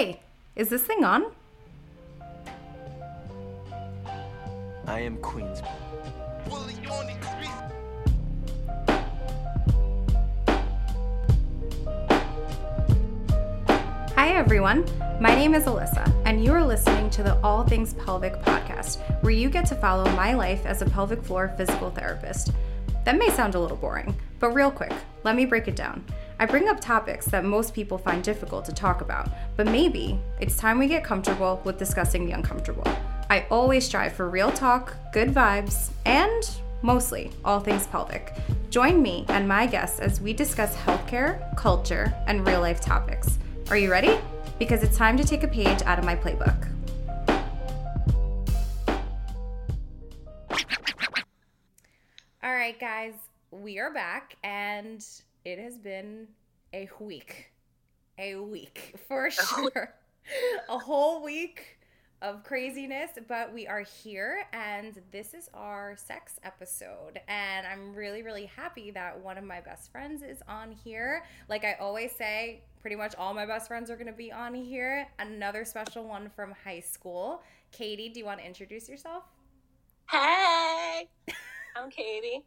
Hey, is this thing on? I am Queens. Hi, everyone. My name is Alyssa, and you are listening to the All Things Pelvic podcast, where you get to follow my life as a pelvic floor physical therapist. That may sound a little boring, but real quick, let me break it down. I bring up topics that most people find difficult to talk about, but maybe it's time we get comfortable with discussing the uncomfortable. I always strive for real talk, good vibes, and mostly all things pelvic. Join me and my guests as we discuss healthcare, culture, and real life topics. Are you ready? Because it's time to take a page out of my playbook. All right, guys, we are back, and it has been a week. A week for sure. a whole week of craziness, but we are here and this is our sex episode. And I'm really, really happy that one of my best friends is on here. Like I always say, pretty much all my best friends are going to be on here. Another special one from high school. Katie, do you want to introduce yourself? Hey, I'm Katie.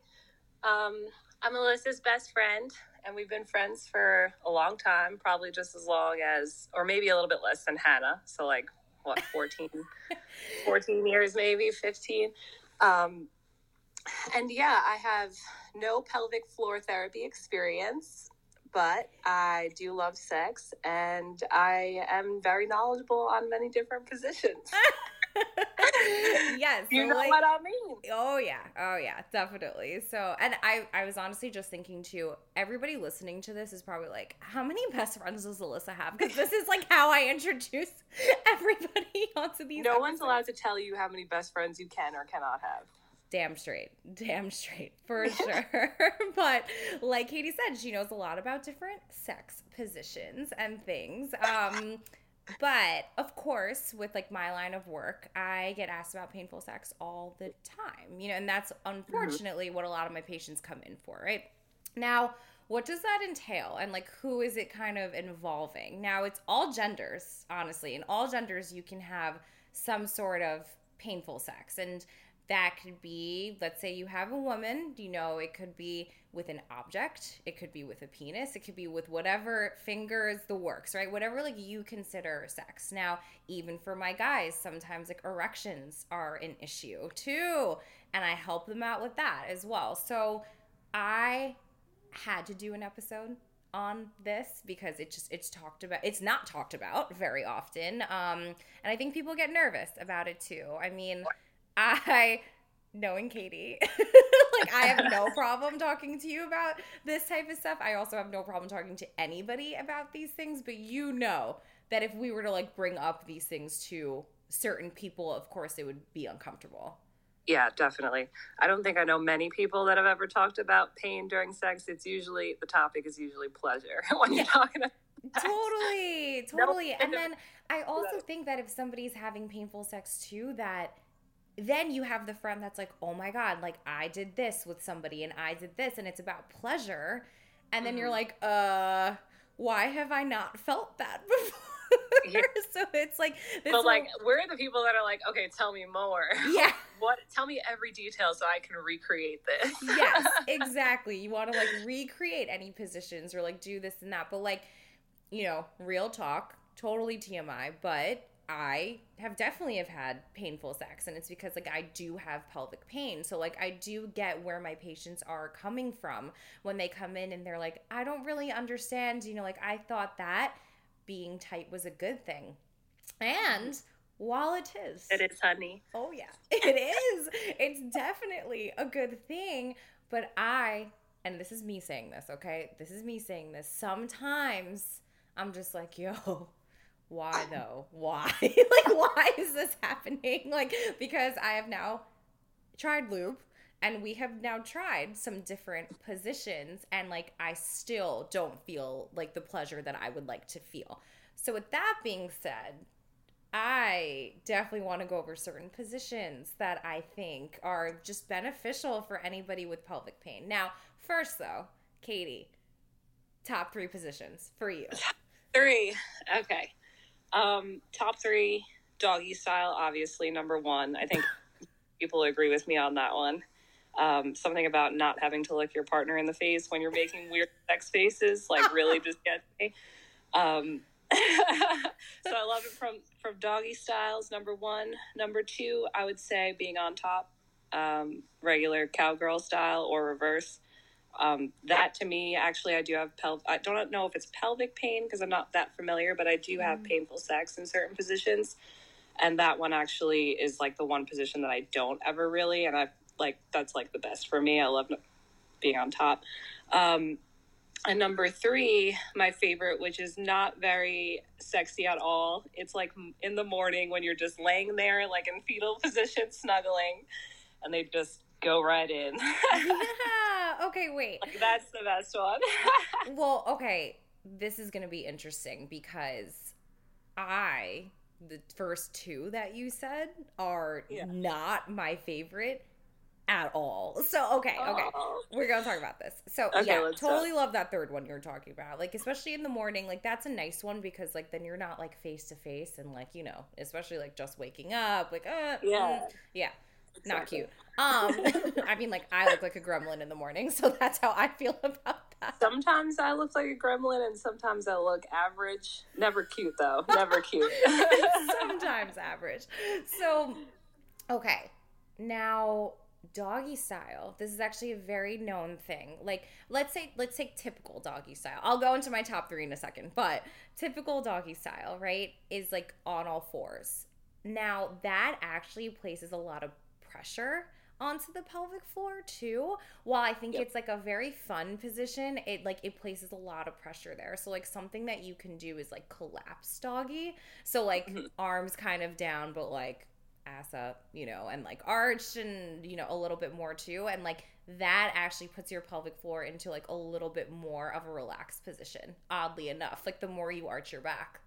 Um, I'm Alyssa's best friend, and we've been friends for a long time, probably just as long as, or maybe a little bit less than Hannah. So, like, what 14 14 years maybe 15 um, and yeah i have no pelvic floor therapy experience but i do love sex and i am very knowledgeable on many different positions yes you know like, what i mean. Oh yeah. Oh yeah. Definitely. So and i i was honestly just thinking too everybody listening to this is probably like how many best friends does alyssa have? Because this is like how i introduce everybody onto these no episodes. one's allowed to tell you how many best friends you can or cannot have. Damn straight. Damn straight. For sure. But like katie said she knows a lot about different sex positions and things. Um but of course with like my line of work i get asked about painful sex all the time you know and that's unfortunately mm-hmm. what a lot of my patients come in for right? Now what does that entail? And like who is it kind of involving? Now it's all genders honestly in all genders you can have some sort of painful sex. And that could be let's say you have a woman you know it could be with an object it could be with a penis it could be with whatever fingers the works right? Whatever like you consider sex. Now even for my guys sometimes like erections are an issue too and i help them out with that as well. So i had to do an episode on this because it just it's talked about it's not talked about very often um and i think people get nervous about it too. I mean I knowing Katie, like I have no problem talking to you about this type of stuff. I also have no problem talking to anybody about these things, but you know that if we were to like bring up these things to certain people, of course it would be uncomfortable. Yeah, definitely. I don't think I know many people that have ever talked about pain during sex. It's usually the topic is usually pleasure when you're talking about. Totally, totally. No. And then I also think that if somebody's having painful sex too, that then you have the friend that's like, oh my God, like I did this with somebody and I did this and it's about pleasure. And then mm. you're mm-hmm. like, uh, why have I not felt that before? Yeah. so it's like, but whole... like, we're the people that are like, okay, tell me more. Yeah. what? Tell me every detail so I can recreate this. yes, exactly. You want to like recreate any positions or like do this and that. But like, you know, real talk, totally TMI, but I have definitely have had painful sex and it's because like I do have pelvic pain. So like I do get where my patients are coming from when they come in and they're like I don't really understand, you know, like I thought that being tight was a good thing. And while it is. It is, honey. Oh yeah. It is. it's definitely a good thing, but I and this is me saying this, okay? This is me saying this. Sometimes I'm just like, yo, why though? Why? like, why is this happening? Like, because I have now tried lube and we have now tried some different positions and like I still don't feel like the pleasure that I would like to feel. So with that being said, I definitely want to go over certain positions that I think are just beneficial for anybody with pelvic pain. Now, first though, Katie, top 3 positions for you. Three. Okay. Um, top three, doggy style, obviously number one. I think people agree with me on that one. Um, something about not having to look your partner in the face when you're making weird sex faces, like really just gets me. Um, so I love it from from doggy styles. Number one, number two, I would say being on top, um, regular cowgirl style or reverse. Um, that to me, actually, I do have pelv. I don't know if it's pelvic pain because I'm not that familiar, but I do have Mm. painful sex in certain positions, and that one actually is like the one position that I don't ever really, and I like that's like the best for me. I love being on top. Um, and number three, my favorite, which is not very sexy at all. It's like in the morning when you're just laying there, like in fetal position, snuggling, and they just go right in. yeah. Okay, wait. like that's the best one. Well, okay, this is going to be interesting because I, the first two that you said, are Yeah. not my favorite at all. So, okay, okay. Aw. We're gonna talk about this. So Okay, yeah, totally love that third one you're talking about. Like especially in the morning, like that's a nice one because like then you're not like face to face and like you know, especially like just waking up, like uh, Yeah. mm, yeah, not cute. Um, I mean like I look like a gremlin in the morning, so that's how I feel about that. Sometimes I look like a gremlin, and sometimes I look average. Never cute though. Never cute. Sometimes average. So, okay, now doggy style. This is actually a very known thing. Like, let's say, let's take typical doggy style. I'll go into my top three in a second, but typical doggy style, right, is like on all fours. Now, that actually places a lot of pressure onto the pelvic floor too. While I think Yep. it's like a very fun position, it like it places a lot of pressure there. So like something that you can do is like collapse doggy. So like Mhm. arms kind of down but like ass up, you know, and like arched and you know a little bit more too and like that actually puts your pelvic floor into like a little bit more of a relaxed position. Oddly enough, like the more you arch your back.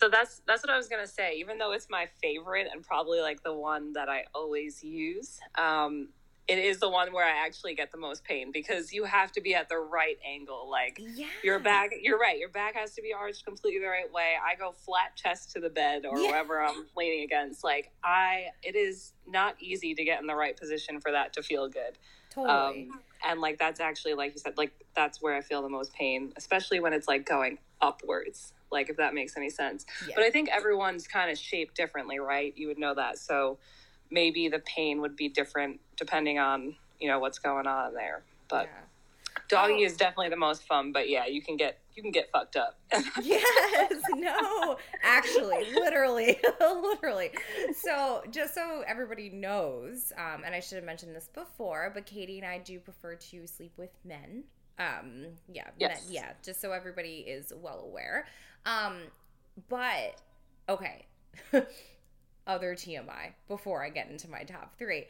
So that's that's what I was gonna say. Even though it's my favorite and probably like the one that I always use, um, it is the one where I actually get the most pain because you have to be at the right angle. Like Yeah. your back, you're right. Your back has to be arched completely the right way. I go flat chest to the bed or Yeah. wherever I'm leaning against. Like I, it is not easy to get in the right position for that to feel good. Totally. Um, and like that's actually like you said, like that's where I feel the most pain, especially when it's like going upwards. Like if that makes any sense. But I think everyone's kind of shaped differently, right? You would know that. So maybe the pain would be different depending on, you know, what's going on there. But yeah. doggy Oh. is definitely the most fun, but yeah, you can get you can get fucked up. yes no actually literally literally so just so everybody knows um and i should have mentioned this before but katie and i do prefer to sleep with men um yeah men- Yes. yeah just so everybody is well aware um but okay other tmi before i get into my top three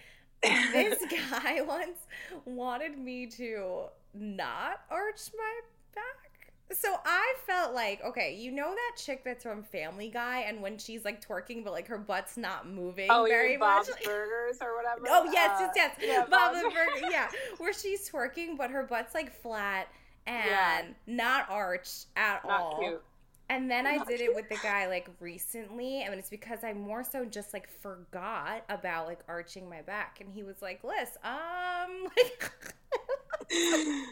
this guy once wanted me to not arch my back. So I felt like, okay, you know that chick that's from Family Guy, and when she's like twerking, but like her butt's not moving oh, very Bob's much. Burgers or whatever. Oh yes, Uh, yes, yes. yeah, Bob Bob's the Burger, yeah, where she's twerking, but her butt's like flat and Yeah. not arched at Not all. cute. And then I did it with the guy like recently, and it's because I more so just like forgot about like arching my back, and he was like, "Liz, um," like, and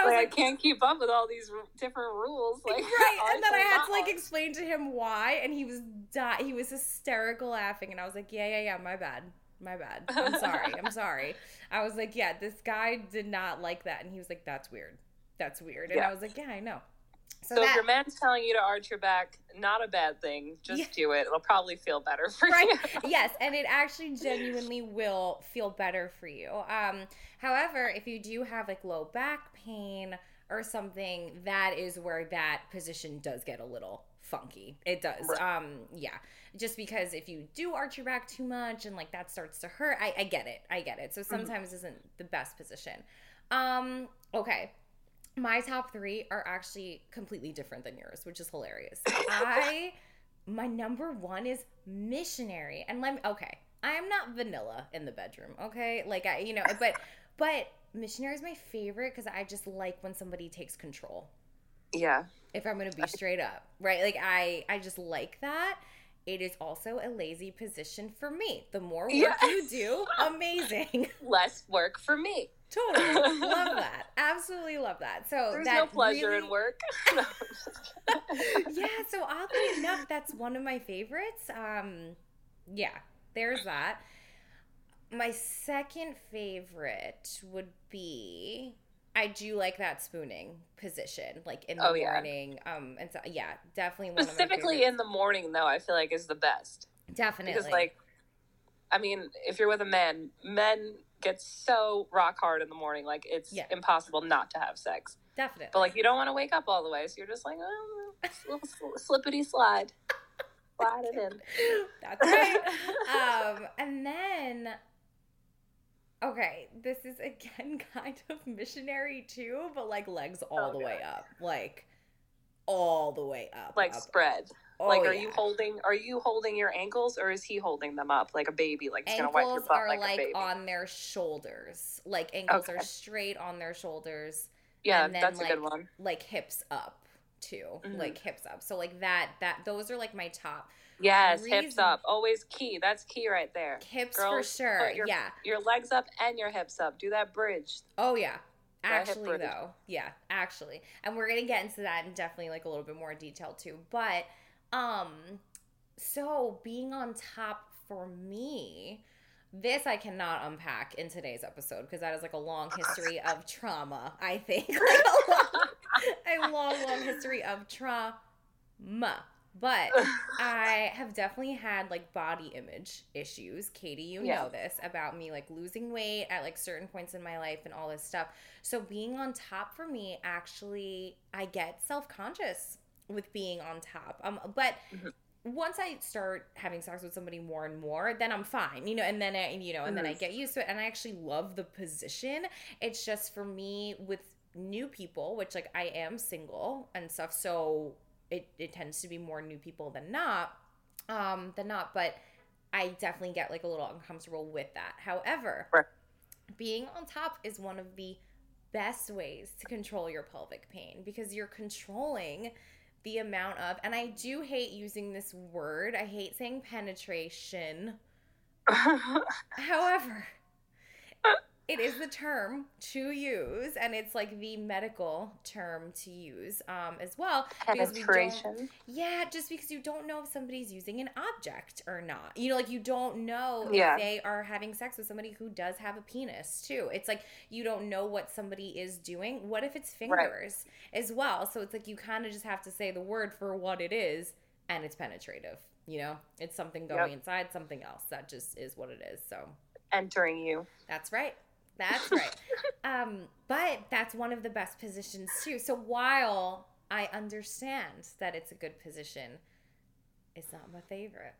I was like, I can't keep up with all these r- different rules. Like right, and then I had not to like explain to him why, and he was di- he was hysterical laughing, and I was like, "Yeah, yeah, yeah, my bad." My bad. I'm sorry. I'm sorry. I was like, yeah, this guy did not like that. And he was like, that's weird. That's weird. And Yeah. I was like, yeah, I know. So, So if your man's telling you to arch your back, not a bad thing. Just Yeah. do it. It'll probably feel better for right you. yes and it actually genuinely will feel better for you um however if you do have like low back pain or something that is where that position does get a little funky it does Right. um yeah just because if you do arch your back too much and like that starts to hurt i, I get it i get it so sometimes isn't the best position um okay my top three are actually completely different than yours which is hilarious i my number one is missionary and let me okay i am not vanilla in the bedroom okay like i you know but but missionary is my favorite because i just like when somebody takes control Yeah. If I'm gonna be straight up, right? Like I, I just like that. It is also a lazy position for me. The more work Yeah. you do, amazing. Less work for me. Totally love that. Absolutely love that. So There's that no pleasure really- in work. yeah, so oddly enough, that's one of my favorites. Um, yeah, there's that. My second favorite would be I do like that spooning position, like in the Oh, yeah. morning. Um, and so yeah, definitely one Specifically of my in the morning, though, I feel like is the best. definitely Because, like, I mean, if you're with a man, men get so rock hard in the morning. Like, it's Yeah. impossible not to have sex. definitely. But, like, you don't want to wake up all the way. So you're just like, oh, little sl- slippity slide. Slide it in. That's right. um, and then, okay, this is again kind of missionary too, but like legs all Oh, the way up, like all the way up, like up, spread. Oh, like, are yeah. you holding? Are you holding your ankles, or is he holding them up like a baby? Like he's gonna wipe your Ankles butt are like, like, a baby. on their shoulders, like ankles are straight on their shoulders, yeah, and then, that's a good one. like hips up too, Mhm. like hips up. So like that, that those are like my top Yes, hips up. Always key. That's key right there. hips Girls, for sure. your- yeah. Your legs up and your hips up. Do that bridge. Oh yeah. Actually though. Yeah, actually. And we're to get into that in definitely like a little bit more detail too. But um so being on top for me this I cannot unpack in today's episode because that is like a long history of trauma, I think. Like a long, a long, long history of trauma. But I have definitely had like body image issues. Katie, you Yeah. know this about me like losing weight at like certain points in my life and all this stuff. So being on top for me actually I get self-conscious with being on top. Um but Mhm. once I start having sex with somebody more and more, then I'm fine, you know, and then I, you know, and then I Mhm. get used to it and I actually love the position. It's just for me with new people, which like I am single and stuff, so it, it tends to be more new people than not um than not but i definitely get like a little uncomfortable with that however Right. being on top is one of the best ways to control your pelvic pain because you're controlling the amount of and i do hate using this word. I hate saying penetration. However it is the term to use and it's like the medical term to use um, as well because we yeah, just because you don't know if somebody's using an object or not. You know, like you don't know Yeah. if they are having sex with somebody who does have a penis too. It's like you don't know what somebody is doing. What if it's fingers as well? So it's like you kind of just have to say the word for what it is and it's penetrative. You know, it's something going Yep. inside something else. That just is what it is. So Entering you. that's right. That's right. um, but that's one of the best positions too. So while I understand that it's a good position, it's not my favorite.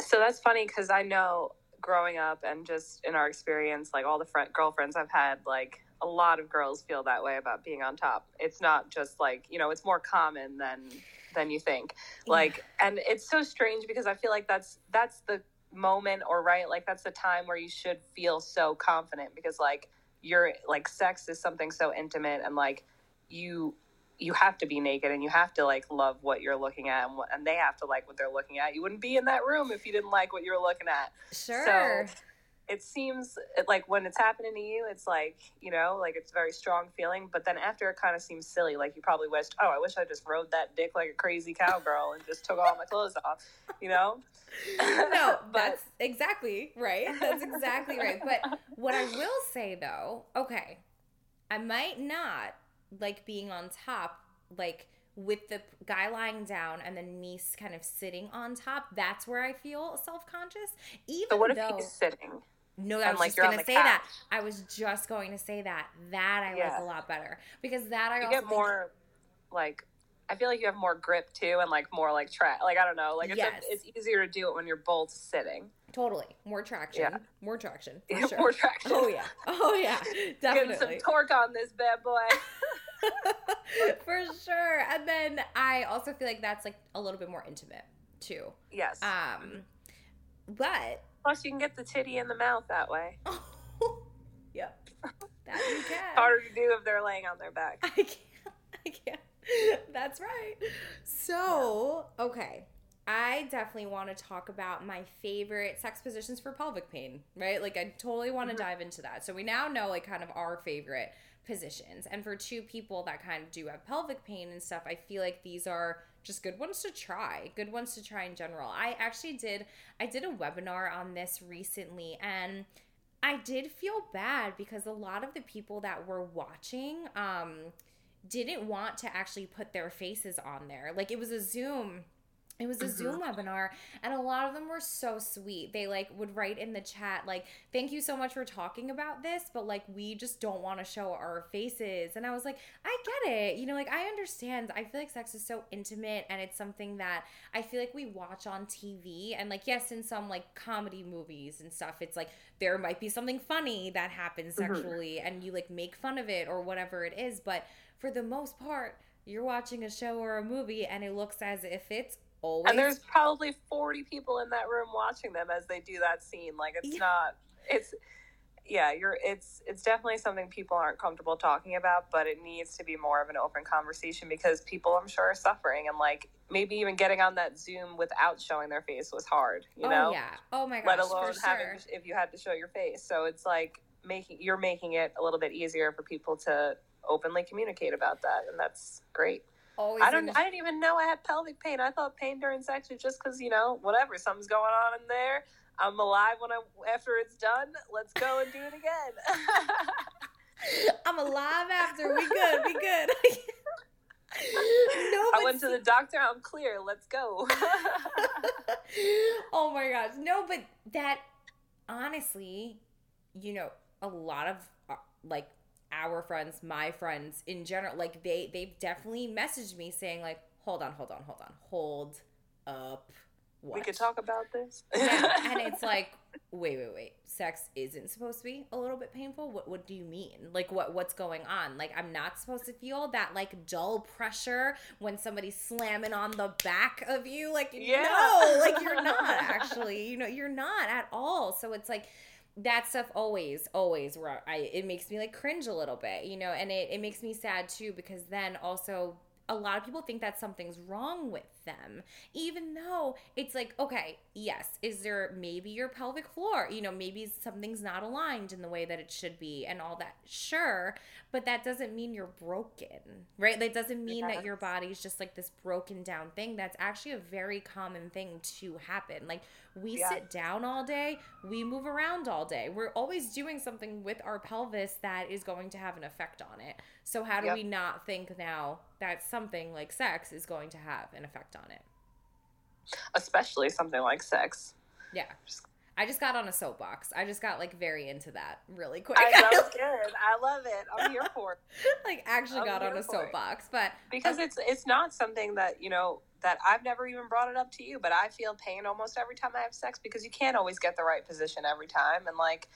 So that's funny because I know growing up and just in our experience, like all the friend girlfriends I've had, like a lot of girls feel that way about being on top. It's not just like you know, it's more common than than you think. Like, and it's so strange because I feel like that's that's the moment or right, like that's the time where you should feel so confident because like you're like sex is something so intimate and like you you have to be naked and you have to like love what you're looking at and, what, and they have to like what they're looking at. You wouldn't be in that room if you didn't like what you were looking at. sure. It seems like when it's happening to you, it's like you know, like it's a very strong feeling. But then after, it kind of seems silly. Like you probably wished, oh, I wish I just rode that dick like a crazy cowgirl and just took all my clothes off. You know? no, But- that's exactly right. That's exactly right. But what I will say though, okay, I might not like being on top, like with the guy lying down and then me kind of sitting on top. That's where I feel self conscious. Even So what if though he's sitting? No, I was like, just gonna say that. I was just going to say that. That I like a lot better because that I You also get more like. I feel like you have more grip too, and like more like track. Like I don't know, like it's Yes. a, it's easier to do it when you're both sitting. totally more traction. Yeah. More traction. For sure. more traction. Oh yeah. Oh yeah. Getting Definitely. some torque on this bad boy. For sure. And then I also feel like that's like a little bit more intimate too. yes. Um but Plus, you can get the titty in the mouth that way. yep. That you can. Harder to do if they're laying on their back. I can't I can't. That's right. So, okay. I definitely want to talk about my favorite sex positions for pelvic pain, right? Like, I totally want to Mhm. dive into that. So, we now know, like, kind of our favorite positions. And for two people that kind of do have pelvic pain and stuff, I feel like these are just good ones to try, good ones to try in general. I actually did, I did a webinar on this recently and I did feel bad because a lot of the people that were watching, um, didn't want to actually put their faces on there. Like it was a Zoom it was a Mhm. Zoom webinar and a lot of them were so sweet. They like would write in the chat like thank you so much for talking about this, but like we just don't want to show our faces. And I was like, I get it. You know, like I understand. I feel like sex is so intimate and it's something that I feel like we watch on TV and like yes, in some like comedy movies and stuff, it's like there might be something funny that happens Mhm. sexually and you like make fun of it or whatever it is, but for the most part, you're watching a show or a movie and it looks as if it's always And there's probably 40 people in that room watching them as they do that scene. Like it's Yeah. not it's yeah, you're it's it's definitely something people aren't comfortable talking about, but it needs to be more of an open conversation because people I'm sure are suffering and like maybe even getting on that Zoom without showing their face was hard, you oh know? yeah. Oh my gosh. Let alone having sure. if you had to show your face. So it's like making you're making it a little bit easier for people to openly communicate about that and that's great. Always I don't. in- I didn't even know I had pelvic pain. I thought pain during sex was just because you know whatever something's going on in there. I'm alive when I after it's done. Let's go and do it again. I'm alive after. We good. We good. no, I went to the doctor. I'm clear. Let's go. oh my gosh. No, but that honestly, you know, a lot of uh, like our friends, my friends in general, like they they've definitely messaged me saying like, "Hold on, hold on, hold on. Hold up." What? we could talk about this. yeah, and it's like, wait, wait, wait. Sex isn't supposed to be a little bit painful. What What do you mean? Like, what What's going on? Like, I'm not supposed to feel that like dull pressure when somebody's slamming on the back of you. Like, Yeah. no, like you're not actually. You know, you're not at all. So it's like that stuff always always i it makes me like cringe a little bit you know and it, it makes me sad too because then also a lot of people think that something's wrong with them. Even though it's like okay yes is there maybe your pelvic floor? You know maybe something's not aligned in the way that it should be and all that. Sure but that doesn't mean you're broken right? That doesn't mean that Yes. your body's just like this broken down thing. That's actually a very common thing to happen. Like we Yeah. sit down all day we move around all day. We're always doing something with our pelvis that is going to have an effect on it. So how do Yep. we not think now that something like sex is going to have an effect on it Especially something like sex. yeah i just got on a soapbox i just got like very into that really quick I, that was good. I love it. I'm here for it. like actually I'm got on a soapbox but because it's it's not something that you know that I've never even brought it up to you, but I feel pain almost every time I have sex because you can't always get the right position every time, and like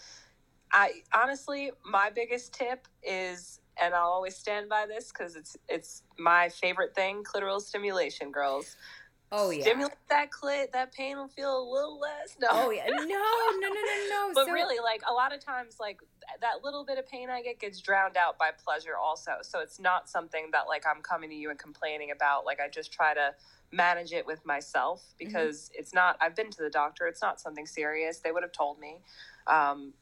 I honestly, my biggest tip is, and I'll always stand by this because it's it's my favorite thing: clitoral stimulation, girls. oh yeah Stimulate that clit, that pain will feel a little less. No. oh yeah no no no no no But so, really, like a lot of times, like that little bit of pain I get gets drowned out by pleasure, also. So it's not something that like I'm coming to you and complaining about. Like I just try to manage it with myself because it's not. I've been to the doctor. It's not something serious. They would have told me, um,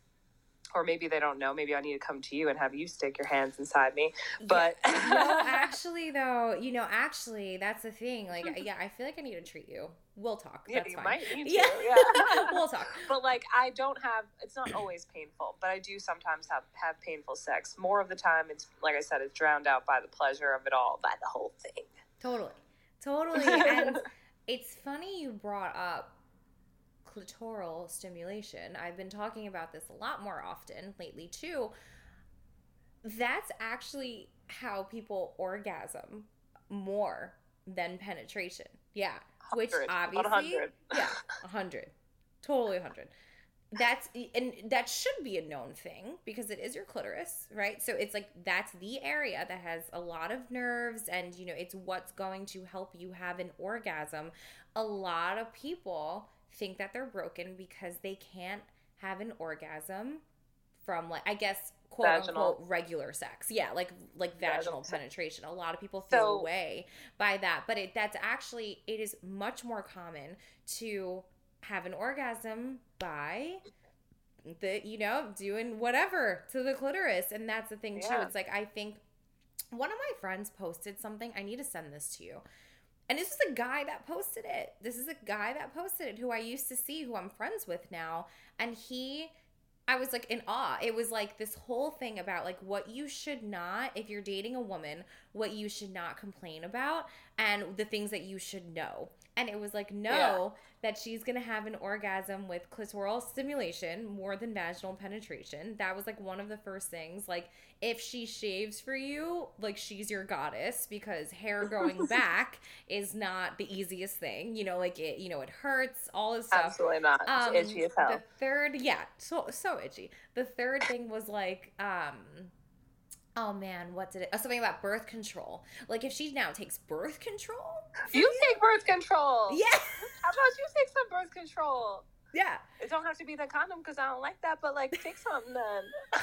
or maybe they don't know. Maybe I need to come to you and have you stick your hands inside me. But no, actually, though, you know, actually, that's the thing. Like, yeah, I feel like I need to treat you. We'll talk. yeah, That's you fine. might need to. Yeah. yeah. we'll talk. but like I don't have it's not always painful, but I do sometimes have have painful sex. More of the time it's like I said, it's drowned out by the pleasure of it all, by the whole thing. Totally. Totally. And it's funny you brought up clitoral stimulation. I've been talking about this a lot more often lately, too. That's actually how people orgasm more than penetration. Yeah. Which 100, obviously 100. yeah, hundred, totally hundred. That's and that should be a known thing because it is your clitoris, right? So it's like that's the area that has a lot of nerves, and you know it's what's going to help you have an orgasm. A lot of people think that they're broken because they can't have an orgasm from like I guess quote Vaginal. unquote regular sex. Yeah, like like vaginal, Vaginal penetration. A lot of people feel So- away by that, but it that's actually it is much more common to have an orgasm by the you know doing whatever to the clitoris and that's the thing too it's like i think one of my friends posted something i need to send this to you and this was a guy that posted it. This is a guy that posted it who i used to see who i'm friends with now. And he i was like in awe. It was like this whole thing about like what you should not if you're dating a woman what you should not complain about and the things that you should know. And it was like no that she's gonna have an orgasm with clitoral stimulation more than vaginal penetration. That was like one of the first things. Like, if she shaves for you, like she's your goddess because hair growing back is not the easiest thing. You know, like it, you know, it hurts, all this stuff. Absolutely not. Um, itchy as hell. The third, yeah, so so itchy. The third thing was like, um, oh man, what did it? Oh, something about birth control. Like if she now takes birth control, you take birth control. yeah, How about you take some birth control? yeah. It don't have to be the condom because I don't like that, but like take something then.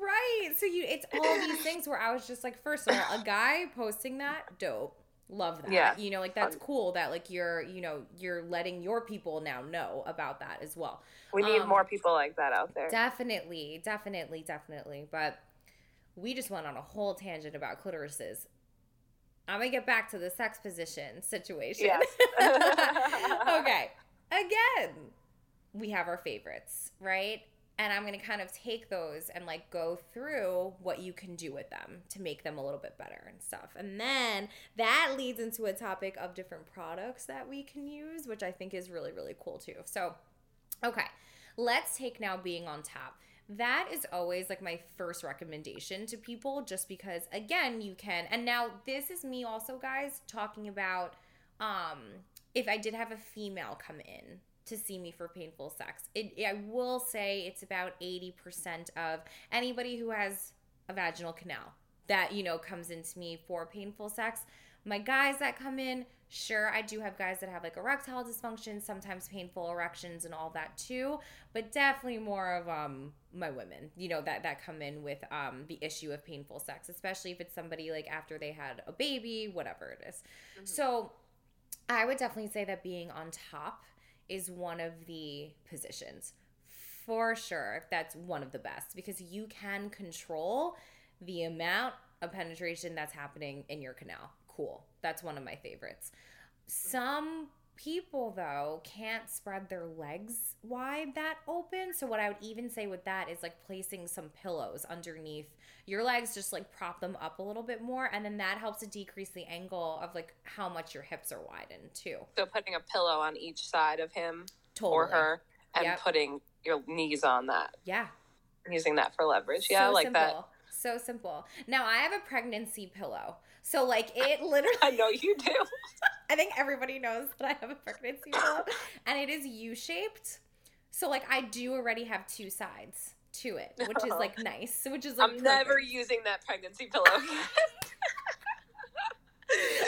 Right. So you it's all these things where I was just like, first of all, a guy posting that, dope. Love that. Yeah. You know, like that's cool that like you're, you know, you're letting your people now know about that as well. we need Um, more people like that out there. Definitely, definitely, definitely. But we just went on a whole tangent about clitorises. I'm gonna get back to the sex position situation. Yes. okay. Again, we have our favorites, right? And I'm going to kind of take those and like go through what you can do with them to make them a little bit better and stuff. And then that leads into a topic of different products that we can use, which I think is really, really cool too. So, okay, let's take now being on top. That is always like my first recommendation to people just because again, you can and now this is me also guys talking about um if I did have a female come in to see me for painful sex. It I will say it's about 80% of anybody who has a vaginal canal that you know comes into me for painful sex. My guys that come in, sure, I do have guys that have like erectile dysfunction, sometimes painful erections and all that too, but definitely more of um my women, you know, that that come in with um the issue of painful sex, especially if it's somebody like after they had a baby, whatever it is. So I would definitely say that being on top is one of the positions. For sure, that's one of the best because you can control the amount of penetration that's happening in your canal. Cool. That's one of my favorites. Some people though can't spread their legs wide that open. So what I would even say with that is like placing some pillows underneath your legs just like prop them up a little bit more and then that helps to decrease the angle of like how much your hips are widened too. So putting a pillow on each side of him Totally. or her and Yep. putting your knees on that. Yeah. Using that for leverage. Yeah, I so like simple. that. So simple. Now I have a pregnancy pillow. So like it literally I know you do. I think everybody knows that I have a pregnancy pillow and it is U-shaped. So like I do already have two sides to it, which is like nice. Which is like I'm never using that pregnancy pillow.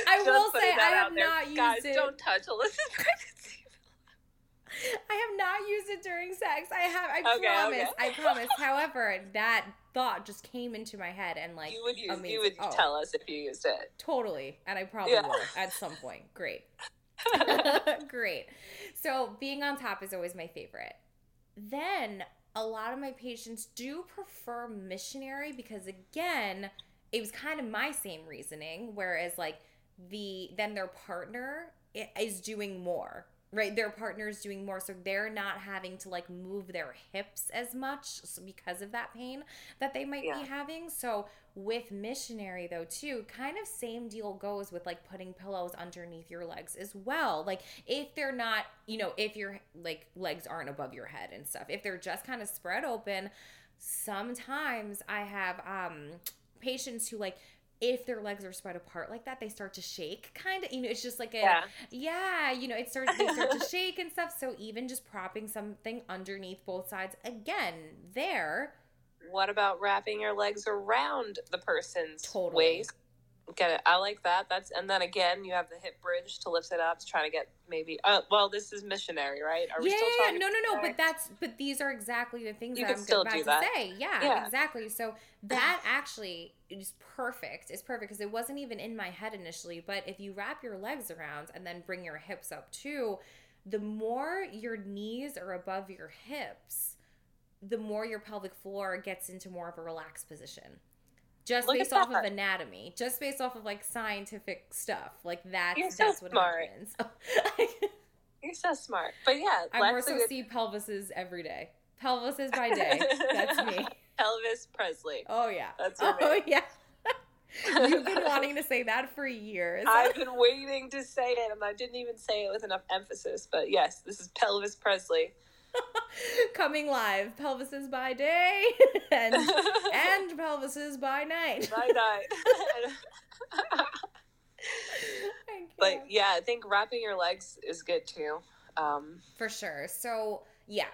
I will say I have there. not used Guys, it. don't touch Alyssa's pregnancy. I have not used it during sex. I have. I Okay, promise. okay. I promise. However, that thought just came into my head and like you would use. amazing. You would Oh. tell us if you used it. totally, and I probably Yeah. will at some point. Great. Great. So being on top is always my favorite. Then a lot of my patients do prefer missionary because again, it was kind of my same reasoning. Whereas like the then their partner is doing more. Right, their partner's doing more, so they're not having to like move their hips as much because of that pain that they might Yeah. be having. So with missionary though too kind of same deal goes with like putting pillows underneath your legs as well like if they're not you know if your like legs aren't above your head and stuff if they're just kind of spread open sometimes i have um patients who like if their legs are spread apart like that they start to shake kind of you know it's just like a Yeah. yeah, you know, it starts they start to shake and stuff. So even just propping something underneath both sides, again, there, What about wrapping your legs around the person's Totally. waist get it. I like that. That's and then again, you have the hip bridge to lift it up to try to get maybe. Uh, well, this is missionary, right? Are we yeah, still yeah, talking? no, no, no. But that's but these are exactly the things You that I'm still about to that. say. Yeah, Yeah. exactly. So that actually is perfect. It's perfect because it wasn't even in my head initially. But if you wrap your legs around and then bring your hips up too, the more your knees are above your hips, the more your pelvic floor gets into more of a relaxed position. Just Look based off of anatomy, just based off of like scientific stuff, like that's You're so that's what smart. happens. You're so smart. But yeah, I more so see pelvises every day. Pelvises by day. That's me. Elvis Presley. Oh yeah. That's your oh name. yeah. You've been wanting to say that for years. I've been waiting to say it, and I didn't even say it with enough emphasis. But yes, this is Pelvis Presley. Coming live, pelvises by day and and pelvises by night. Bye night. But yeah, I think wrapping your legs is good too. Um, For sure. So yeah,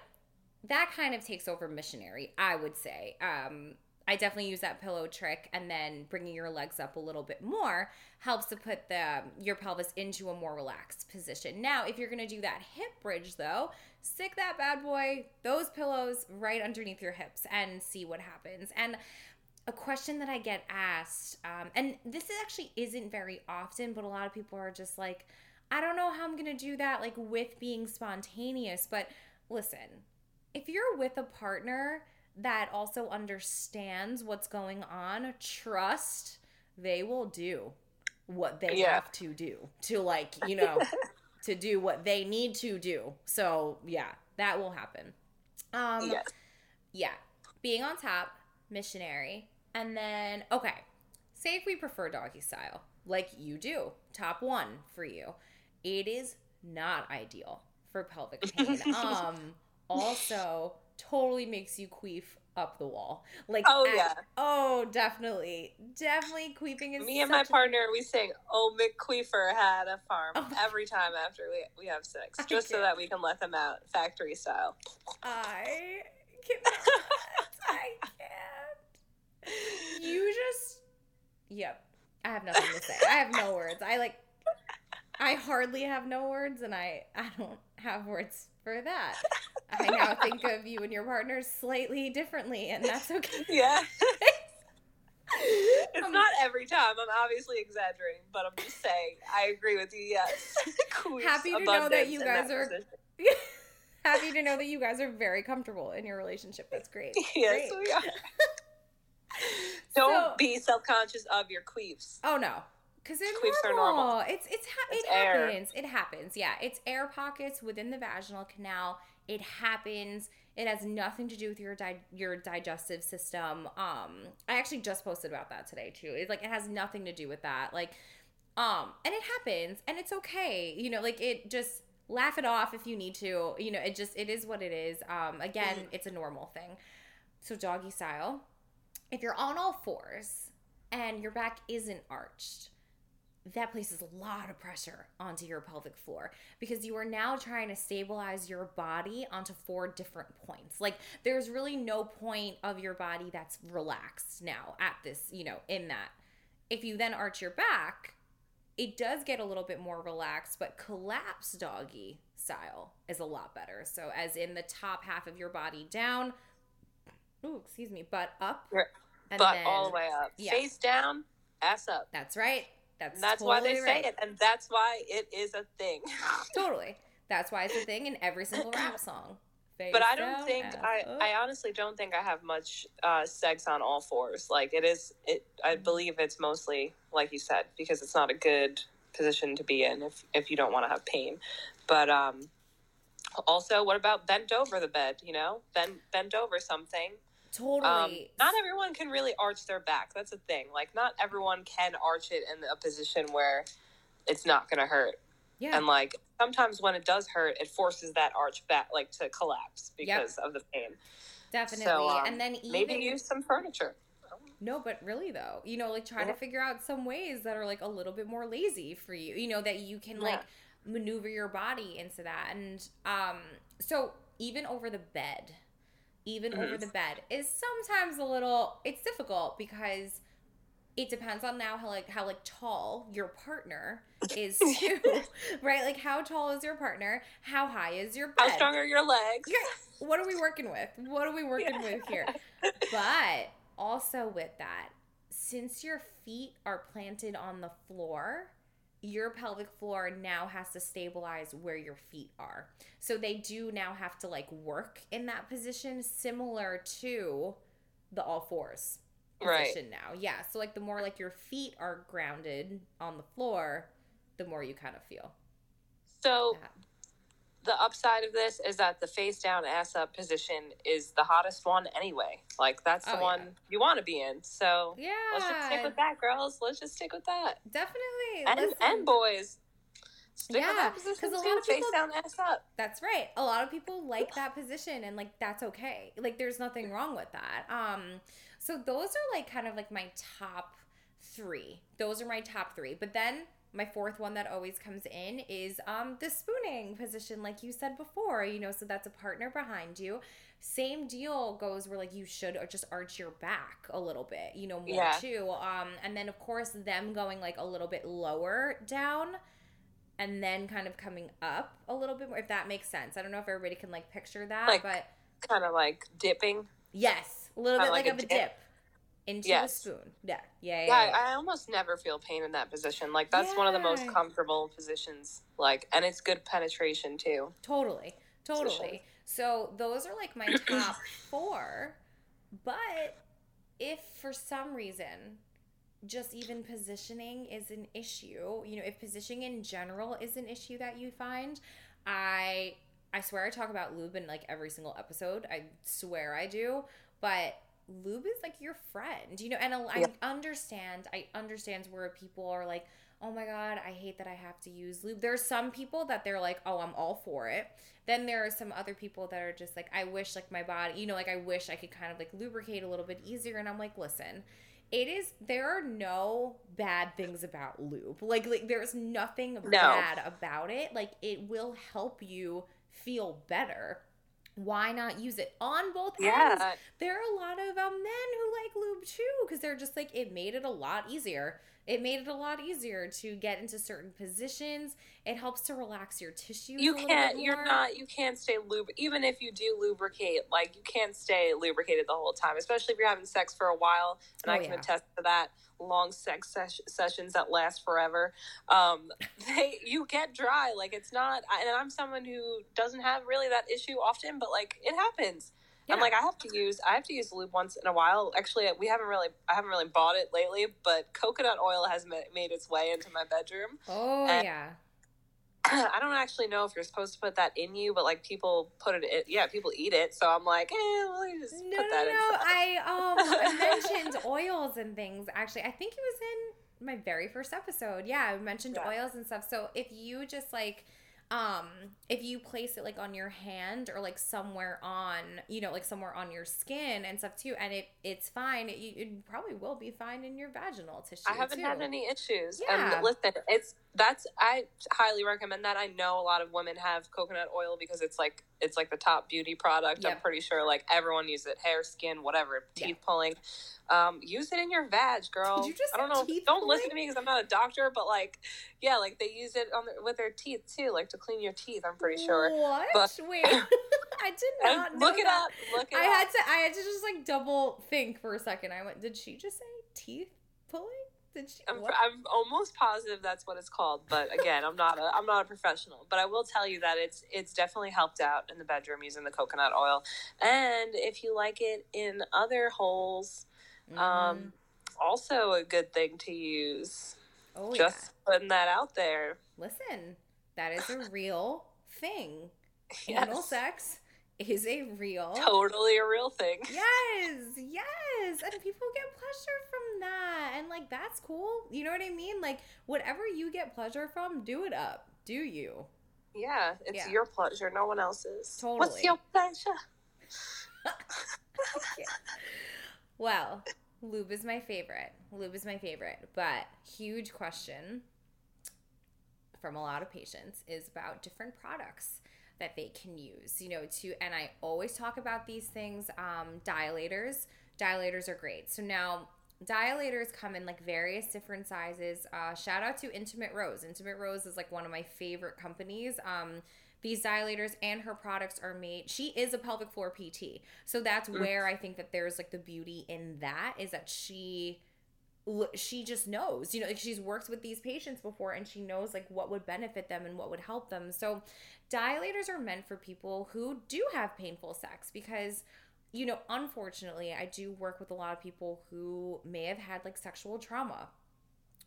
that kind of takes over missionary, I would say. Um, I definitely use that pillow trick, and then bringing your legs up a little bit more helps to put the your pelvis into a more relaxed position. Now, if you're gonna do that hip bridge, though, stick that bad boy, those pillows right underneath your hips, and see what happens. And a question that I get asked, um, and this is actually isn't very often, but a lot of people are just like, I don't know how I'm gonna do that, like with being spontaneous. But listen, if you're with a partner that also understands what's going on, trust they will do what they Yeah. have to do to, like, you know, to do what they need to do. So, yeah, that will happen. Um, yes. yeah. Being on top, missionary. And then, okay, say if we prefer doggy style, like you do, top one for you. It is not ideal for pelvic pain. um, also, totally makes you queef up the wall. Like, Oh, yeah. Oh, definitely. Definitely queefing is Me and my a- partner, we sing "Oh McQueefer had a farm" Oh every time after we we have sex, I just so can't. that we can let them out factory style. I cannot. I can't. You just. Yep. I have nothing to say. I have no words. I like. I hardly have no words, and I I don't have words for that. I now think of you and your partner slightly differently, and that's okay. Yeah. it's Um, not every time. I'm obviously exaggerating, but I'm just saying I agree with you. Yes. Happy to know that you guys that are- Happy to know that you guys are very comfortable in your relationship. That's great. Yes, Great. we are. Don't So- be self conscious of your queefs. Oh no, because they're Queefs are normal. normal. It's it's ha- It's it air. happens. It happens. Yeah, it's air pockets within the vaginal canal. It happens. It has nothing to do with your di- your digestive system. Um, I actually just posted about that today too. It's like it has nothing to do with that. Like, um, and it happens, and it's okay. You know, like it just laugh it off if you need to. You know, it just it is what it is. Um, again, Mhm. it's a normal thing. So doggy style. If you're on all fours and your back isn't arched, that places a lot of pressure onto your pelvic floor because you are now trying to stabilize your body onto four different points. Like there's really no point of your body that's relaxed now at this, you know, in that. If you then arch your back, it does get a little bit more relaxed, but collapse doggy style is a lot better. So as in the top half of your body down, ooh, excuse me, butt up. Right. And but then- all the way up. yeah. Face down, ass up. That's right. That's And that's why they totally say it, and that's why it is a thing. Totally. That's why it's a thing in every single rap song. Face but I don't think ass I, I honestly don't think I have much uh, sex on all fours. Like it is, it I Mm-hmm. believe it's mostly like you said because it's not a good position to be in if if you don't want to have pain. But um, also, what about bent over the bed? You know, bend bent over something. Um, totally. not everyone can really arch their back. That's a thing. Like not everyone can arch it in a position where it's not going to hurt. yeah. And like sometimes when it does hurt, it forces that arch back like to collapse Yep. because of the pain. definitely. so, um, and then even Maybe use some furniture. No, but really though, you know, like try to figure out some ways that are like a little bit more lazy for you. You know that you can Yeah. like maneuver your body into that. And um so even over the bed, even over Mhm. the bed is sometimes a little it's difficult because it depends on now how like how like tall your partner is too, right? Like how tall is your partner? How high is your bed? How strong are your legs? Yeah. What are we working with? What are we working yeah. with here? But also with that, since your feet are planted on the floor, your pelvic floor now has to stabilize where your feet are. So they do now have to like work in that position similar to the all fours position right. now. Yeah. So like the more like your feet are grounded on the floor, the more you kind of feel. So yeah. The upside of this is that the face down ass up position is the hottest one anyway. Like that's the oh, one yeah. you want to be in. So yeah, let's just stick with that, girls. Let's just stick with that. Definitely. And, and boys. Stick yeah, because a lot of face people, down, ass up. That's right. A lot of people like that position, and like that's okay. Like there's nothing wrong with that. Um, so those are like kind of like my top three. Those are my top three. But then my fourth one that always comes in is um the spooning position like you said before you know so that's a partner behind you same deal goes where like you should just arch your back a little bit you know more yeah. too um and then of course them going like a little bit lower down and then kind of coming up a little bit more if that makes sense i don't know if everybody can like picture that like, but kind of like dipping yes a little bit like, like, of a dip. dip into yes. a spoon. Yeah. Yeah. Yeah. yeah, yeah. I almost never feel pain in that position. Like that's yeah. one of the most comfortable positions. Like, and it's good penetration too. Totally. Totally. Position. So those are like my top four. But if for some reason just even positioning is an issue, you know, if positioning in general is an issue that you find, I I swear I talk about lube in like every single episode. I swear I do. But lube is like your friend, you know, and I understand, I understand where people are like, oh my God, I hate that I have to use lube. There's some people that they're like, oh, I'm all for it. Then there are some other people that are just like, I wish like my body, you know, like I wish I could kind of like lubricate a little bit easier. And I'm like, listen, it is there are no bad things about lube like, like there's nothing no. bad about it like it will help you feel better why not use it on both yeah. ends? There are a lot of um, men who like lube too because they're just like it made it a lot easier. It made it a lot easier to get into certain positions. It helps to relax your tissues. You can't. You're not. You can't stay lub. Even if you do lubricate, like you can't stay lubricated the whole time. Especially if you're having sex for a while, and oh, I can yeah. attest to that long sex ses- sessions that last forever um they you get dry like it's not and i'm someone who doesn't have really that issue often but like it happens yeah. I'm like, I have to use, I have to use lube once in a while. Actually, we haven't really, I haven't really bought it lately, but coconut oil has made its way into my bedroom. Oh and yeah. I don't actually know if you're supposed to put that in you, but like people put it in, yeah, people eat it. So I'm like, eh, well, you just no, put that no, no. I um I mentioned oils and things. Actually, I think it was in my very first episode. Yeah, I mentioned yeah. oils and stuff. So if you just like um if you place it like on your hand or like somewhere on you know like somewhere on your skin and stuff too and it it's fine it, it probably will be fine in your vaginal tissue i haven't too. had any issues yeah. and listen it's that's i highly recommend that i know a lot of women have coconut oil because it's like it's like the top beauty product yep. i'm pretty sure like everyone uses it hair skin whatever teeth yeah. pulling um, use it in your vag, girl. you I don't know. Don't listen to me because I'm not a doctor, but like, yeah, like they use it on their, with their teeth too, like to clean your teeth. I'm pretty sure. What? But, Wait, I did not look it that. up. Look it I up. had to. I had to just like double think for a second. I went, did she just say teeth pulling? Did she? I'm, I'm almost positive that's what it's called, but again, I'm not a I'm not a professional. But I will tell you that it's it's definitely helped out in the bedroom using the coconut oil, and if you like it in other holes um, mm-hmm. Um, also a good thing to use. Oh, Just yeah. putting that out there. Listen, that is a real thing. yes. Anal sex is a real totally a real thing yes yes and people get pleasure from that and like that's cool you know what i mean like whatever you get pleasure from do it up do you yeah it's yeah. your pleasure no one else's totally what's your pleasure well Lube is my favorite. Lube is my favorite. But huge question from a lot of patients is about different products that they can use, you know, to and I always talk about these things. Um, dilators. Dilators are great. So now dilators come in like various different sizes. Uh, shout out to Intimate Rose. Intimate Rose is like one of my favorite companies. Um, these dilators and her products are made she is a pelvic floor pt so that's Mm. where i think that there's like the beauty in that is that she she just knows you know like she's worked with these patients before and she knows like what would benefit them and what would help them so dilators are meant for people who do have painful sex because you know unfortunately i do work with a lot of people who may have had like sexual trauma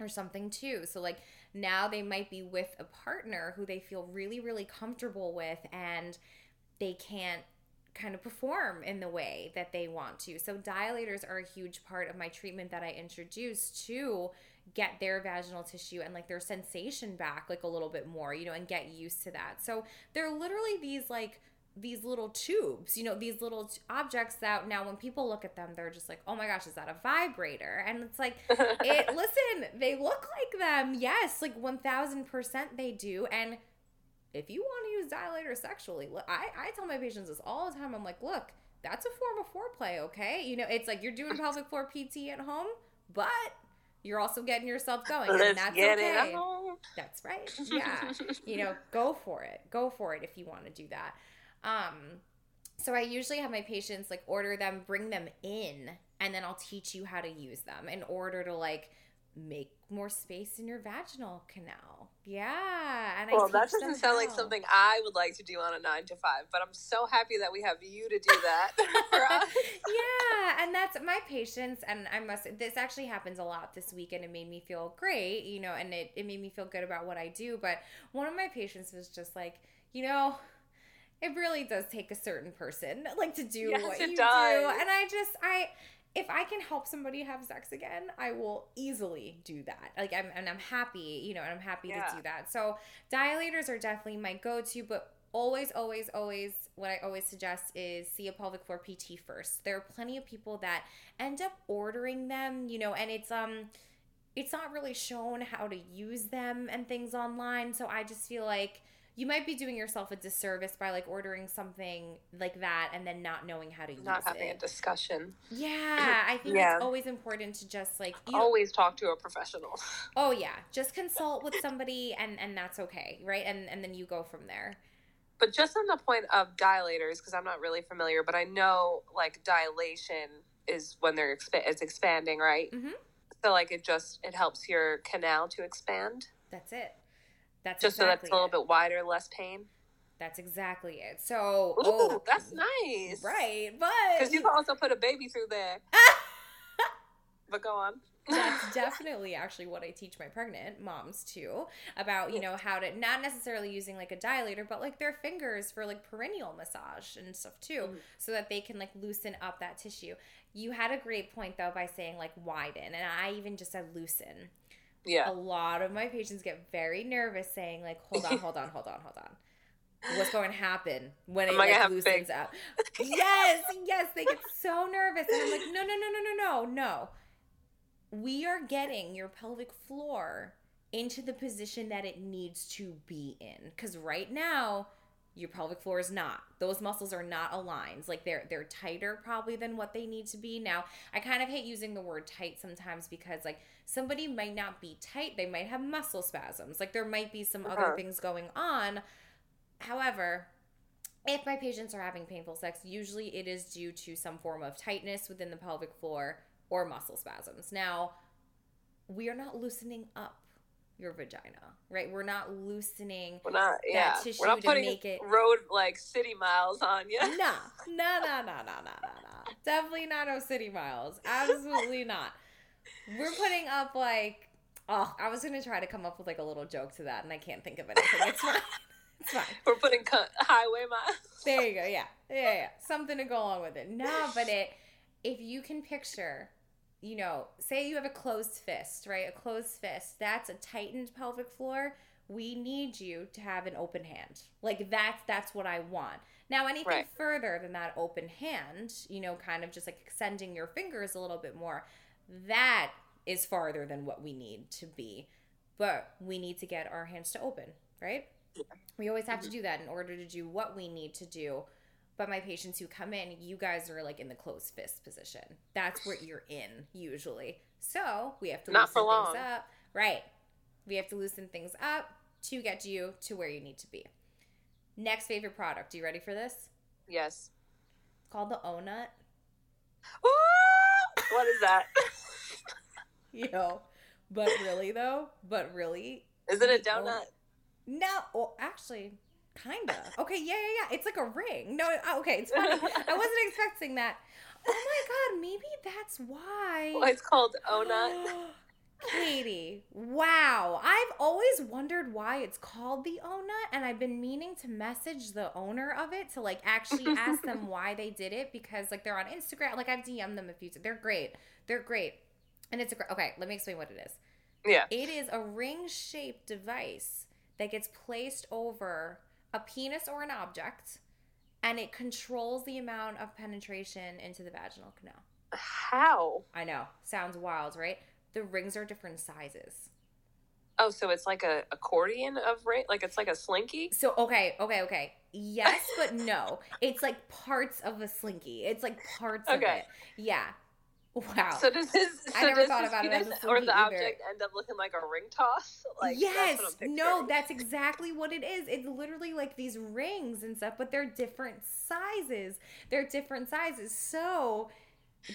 or something too. So like now they might be with a partner who they feel really really comfortable with and they can't kind of perform in the way that they want to. So dilators are a huge part of my treatment that I introduce to get their vaginal tissue and like their sensation back like a little bit more, you know, and get used to that. So they're literally these like these little tubes, you know, these little t- objects that now when people look at them, they're just like, oh my gosh, is that a vibrator? And it's like, it, listen, they look like them. Yes, like 1000% they do. And if you want to use dilator sexually, look, I, I tell my patients this all the time. I'm like, look, that's a form of foreplay, okay? You know, it's like you're doing pelvic floor PT at home, but you're also getting yourself going. and Let's that's get okay. it on. That's right. Yeah. you know, go for it. Go for it if you want to do that. Um, so I usually have my patients like order them, bring them in, and then I'll teach you how to use them in order to like make more space in your vaginal canal. Yeah. And I Well, that doesn't sound like something I would like to do on a nine to five, but I'm so happy that we have you to do that for us. yeah, and that's my patients, and I must. This actually happens a lot this week, and it made me feel great, you know, and it, it made me feel good about what I do. But one of my patients was just like, you know, it really does take a certain person like to do Yes, what you does. do, and I just I. If I can help somebody have sex again, I will easily do that. Like I'm, and I'm happy, you know, and I'm happy Yeah. to do that. So dilators are definitely my go-to, but always, always, always, what I always suggest is see a pelvic floor PT first. There are plenty of people that end up ordering them, you know, and it's um it's not really shown how to use them and things online. So I just feel like you might be doing yourself a disservice by like ordering something like that and then not knowing how to use it. Not having a discussion. yeah, I think Yeah. it's always important to just like you Always talk to a professional. Oh yeah, just consult with somebody and and that's okay, right? And and then you go from there. But just on the point of dilators, because I'm not really familiar, but I know like dilation is when they're expa- it's expanding, right? Mhm. So like it just it helps your canal to expand, That's it. That's just so exactly that's a little it. bit wider, less pain. That's exactly it. So, Ooh, oh, that's nice, right, but Because you can also put a baby through there. but go on. that's definitely actually what I teach my pregnant moms too about, you know, how to not necessarily using like a dilator, but like their fingers for like perineal massage and stuff too, Mhm. so that they can like loosen up that tissue. You had a great point though by saying like widen, and I even just said loosen. Yeah. a lot of my patients get very nervous saying like hold on hold on hold on hold on. What's going to happen when it like loosens up? Yes yes they get so nervous and i'm like no no no no no no no. We are getting your pelvic floor into the position that it needs to be in because right now your pelvic floor is not. Those muscles are not aligned. Like they're they're tighter probably than what they need to be now. I kind of hate using the word tight sometimes because like somebody might not be tight they might have muscle spasms like there might be some other Uh-huh. things going on however if my patients are having painful sex usually it is due to some form of tightness within the pelvic floor or muscle spasms now we are not loosening up your vagina right we're not loosening We're not, yeah. tissue We're not to putting make it- road like city miles on you. no, no, no, no, no, no, no, no. Definitely not no city miles. Absolutely not. We're putting up like, oh, I was gonna try to come up with like a little joke to that, and I can't think of anything. It's fine. It's fine. We're putting co- highway miles. There you go. Yeah, yeah, yeah. Something to go along with it. No, but it. If you can picture, you know, say you have a closed fist, right? A closed fist. That's a tightened pelvic floor. We need you to have an open hand. Like that's that's what I want. Now, anything Right. further than that open hand, you know, kind of just like extending your fingers a little bit more, that is farther than what we need to be. But we need to get our hands to open, right? We always have to mm-hmm. do that in order to do what we need to do But my patients who come in, you guys are like in the closed fist position. That's what you're in usually. So we have to Not loosen long. things up. Right. We have to loosen things up to get you to where you need to be. Next favorite product. Are you ready for this? Yes. It's called the Ohnut. Woo! What is that? Yo. But really though, but really, Is it a donut? No, well, actually, kinda. Okay, yeah, yeah, yeah. It's like a ring. No, uh, okay, it's funny. I wasn't expecting that. Oh my god, maybe that's why. Well, it's called Ohnut. Katie, wow. I've always wondered why it's called the Ona, and I've been meaning to message the owner of it to like actually ask them why they did it because like they're on Instagram. Like I've DM'd them a few times. They're great. They're great. And it's a great. Okay, let me explain what it is. Yeah. It is a ring shaped device that gets placed over a penis or an object and it controls the amount of penetration into the vaginal canal. How? I know, sounds wild, right? The rings are different sizes. Oh, so it's like a accordion of ring, like it's like a slinky. So, okay, okay, okay. Yes, but no. It's like parts of a slinky. It's like parts of Okay. it. Yeah. Wow. So does his? I So never does thought about it as a penis or the either. object end up looking like a ring toss? Like yes, that's no, that's exactly what it is. It's literally like these rings and stuff, but they're different sizes. They're different sizes. So,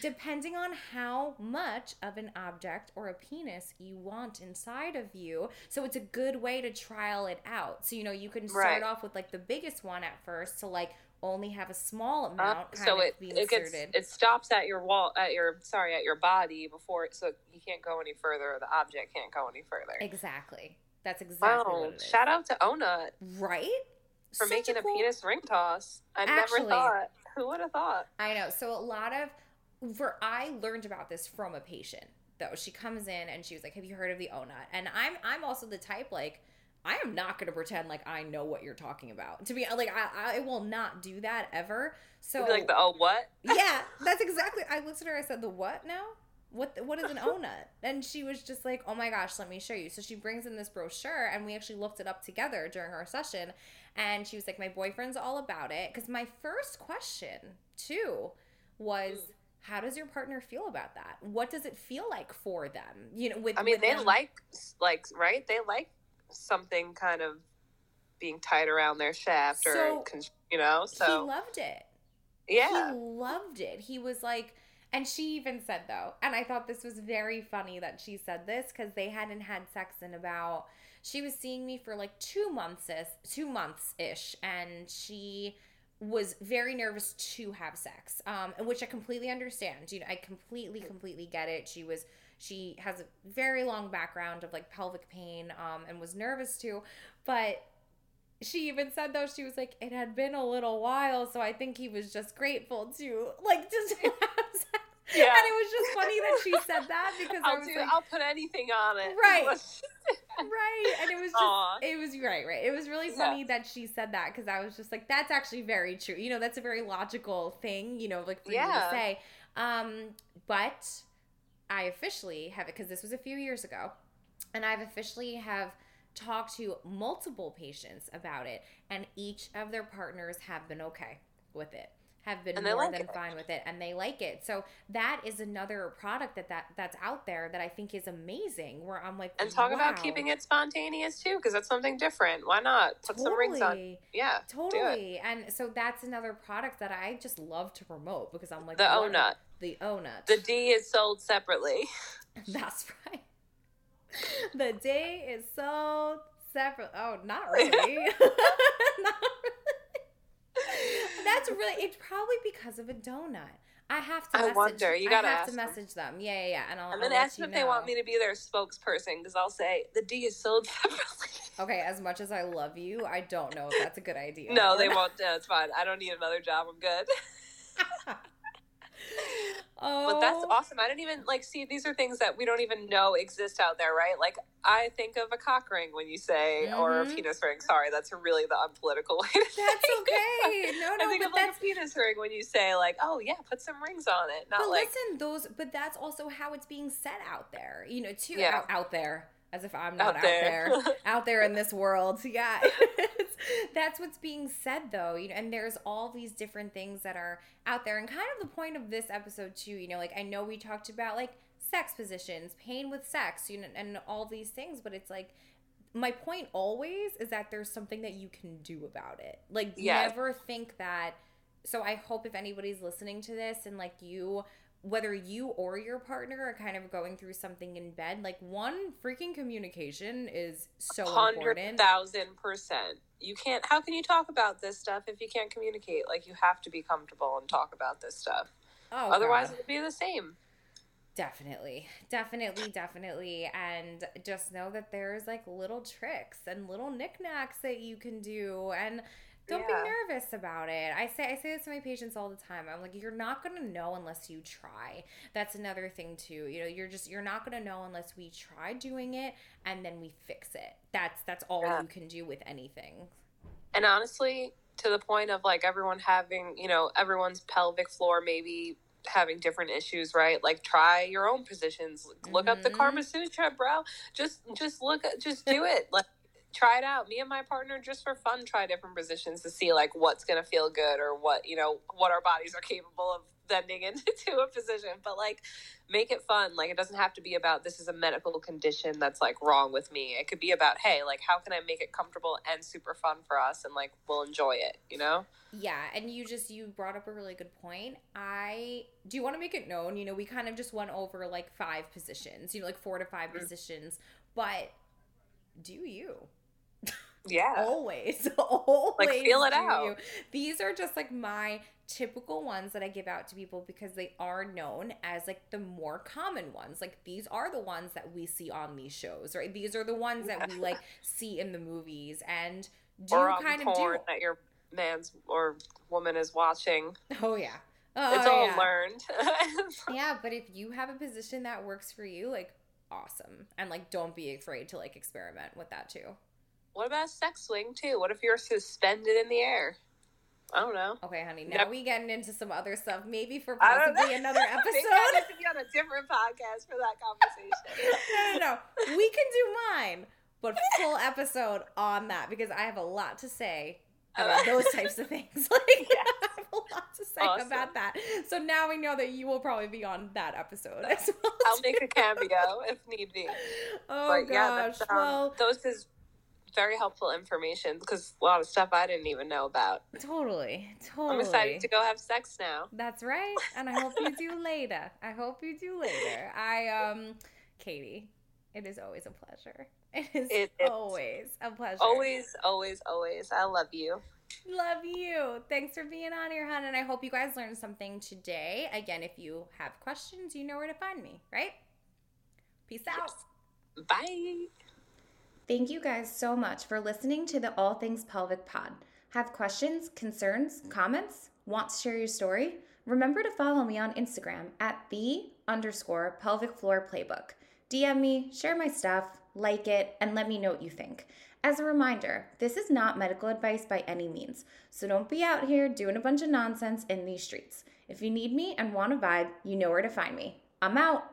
depending on how much of an object or a penis you want inside of you, so it's a good way to trial it out. So, you know, you can start Right. off with like the biggest one at first to like only have a small Uh, amount kind so of it be it gets inserted. it stops at your wall at your sorry at your body before it, so you can't go any further. or The object can't go any further. exactly. That's exactly wow! what it is. Shout out to Ohnut right? for Such making a, cool- penis ring toss. I Actually- never thought. Who would have thought? I know. So a lot of for I learned about this from a patient though. She comes in and she was like, "Have you heard of the Ohnut?" And I'm I'm also the type like I am not going to pretend like I know what you're talking about. To be like I I will not do that ever. So like the oh what? yeah, that's exactly. I looked at her. I said, "The what now? What? What is an Ohnut?" And she was just like, "Oh my gosh, let me show you." So she brings in this brochure, and we actually looked it up together during our session. And she was like, "My boyfriend's all about it." Because my first question too was, mm. "How does your partner feel about that? What does it feel like for them?" You know, with I mean, with they them- like like right. They like something kind of being tied around their shaft or So, con- you know. So he loved it. yeah, He loved it. He was like, and she even said though, and I thought this was very funny that she said this because they hadn't had sex in about. She was seeing me for like two months, two months ish, and she was very nervous to have sex, um, which I completely understand. You know, I completely, completely get it. She was, she has a very long background of like pelvic pain, um, and was nervous too, but she even said though she was like it had been a little while so i think he was just grateful to like just have sex. Yeah. and it was just funny that she said that because i I'll was do. like I'll put anything on it. Right. Right and it was just Aw. it was right right it was really Yeah. funny that she said that because i was just like that's actually very true you know that's a very logical thing you know like for you to Yeah. say um but i officially have it because this was a few years ago and i've officially have talked to multiple patients about it and each of their partners have been okay with it have been And more like than it. fine with it and they like it so that is another product that, that that's out there that i think is amazing where i'm like and talk about keeping it spontaneous too, because that's something different. Why not put some rings on? Yeah. Totally. And so that's another product that I just love to promote because I'm like The Ohnut. The Ohnut. The D is sold separately. That's right. The day is so separate. Oh, not really. not really. That's really. It's probably because of a donut. I have to. I message, wonder. You gotta have ask to message them. Yeah, yeah, yeah. And I'll. I'm gonna let ask them if they want me to be their spokesperson because I'll say the D is sold separately. Okay, as much as I love you, I don't know if that's a good idea. no, they won't. No, it's fine. I don't need another job. I'm good. Oh, But that's awesome. I didn't even like see these are things that we don't even know exist out there, right? Like I think of a cock ring when you say or a Mhm. penis ring. Sorry, that's really the unpolitical way to That's it. okay. No, no, I think but of like a penis ring when you say like, oh yeah, put some rings on it. Not but like listen, those but that's also how it's being said out there. You know, too Yeah. out, out there. As if I'm not out out, there. there. out there in this world. Yeah. that's what's being said though you know and there's all these different things that are out there and kind of the point of this episode too you know like i know we talked about like sex positions pain with sex you know and all these things but it's like my point always is that there's something that you can do about it like Yes. never think that so i hope if anybody's listening to this and like you whether you or your partner are kind of going through something in bed like one freaking communication is so Hundred important thousand percent. You can't. How can you talk about this stuff if you can't communicate? Like you have to be comfortable and talk about this stuff. oh, Otherwise, God. it'll be the same. Definitely, definitely, definitely. And just know that there's like little tricks and little knickknacks that you can do. And don't Yeah. be nervous about it. I say I say this to my patients all the time. I'm like, you're not gonna know unless you try. That's another thing too. You know, you're just you're not gonna know unless we try doing it and then we fix it. That's that's all Yeah. you can do with anything. And honestly, to the point of like everyone having, you know, everyone's pelvic floor maybe having different issues, right? Like try your own positions. Look up the Mhm. Karma Sutra, bro. Just just look at just do it. Like try it out. Me and my partner just for fun try different positions to see like what's going to feel good or what, you know, what our bodies are capable of bending into a position. But like make it fun. Like it doesn't have to be about this is a medical condition that's like wrong with me. It could be about, hey, like how can I make it comfortable and super fun for us and like we'll enjoy it, you know? Yeah, and you just you brought up a really good point. I do you want to make it known, you know, we kind of just went over like five positions, you know, like four to 5 Mhm. positions, but do you? Yeah. Always, always Like feel it out. you. These are just like my typical ones that I give out to people because they are known as like the more common ones. Like these are the ones that we see on these shows, right? These are the ones that we like see in the movies and do kind of do. that your man's or woman is watching. Oh yeah. Oh, it's oh, all yeah. learned. Yeah, but if you have a position that works for you, like awesome. And like don't be afraid to like experiment with that too. What about sex swing too? What if you're suspended in the air? I don't know. Okay, honey. Now we getting into some other stuff. Maybe for possibly another episode. I need to be on a different podcast for that conversation. no, no, no. We can do mine, but full episode on that because I have a lot to say about those types of things. Like Yes. I have a lot to say Awesome. about that. So now we know that you will probably be on that episode as well. I'll make a cameo if need be. Oh but gosh. that's, um, well, those is very helpful information because a lot of stuff I didn't even know about. totally, totally. I'm excited to go have sex now. That's right. And I hope you do later. I hope you do later. I um Katie, it is always a pleasure. It is It always a pleasure. Always, always, always. I love you. love you. Thanks for being on here, hon. And I hope you guys learned something today. Again, if you have questions, you know where to find me, right? Peace out. Yes. Bye. Thank you guys so much for listening to the All Things Pelvic Pod. Have questions, concerns, comments? Want to share your story? Remember to follow me on Instagram at the underscore pelvic floor playbook. DM me, share my stuff, like it, and let me know what you think. As a reminder, this is not medical advice by any means, so don't be out here doing a bunch of nonsense in these streets. If you need me and want a vibe, you know where to find me. I'm out.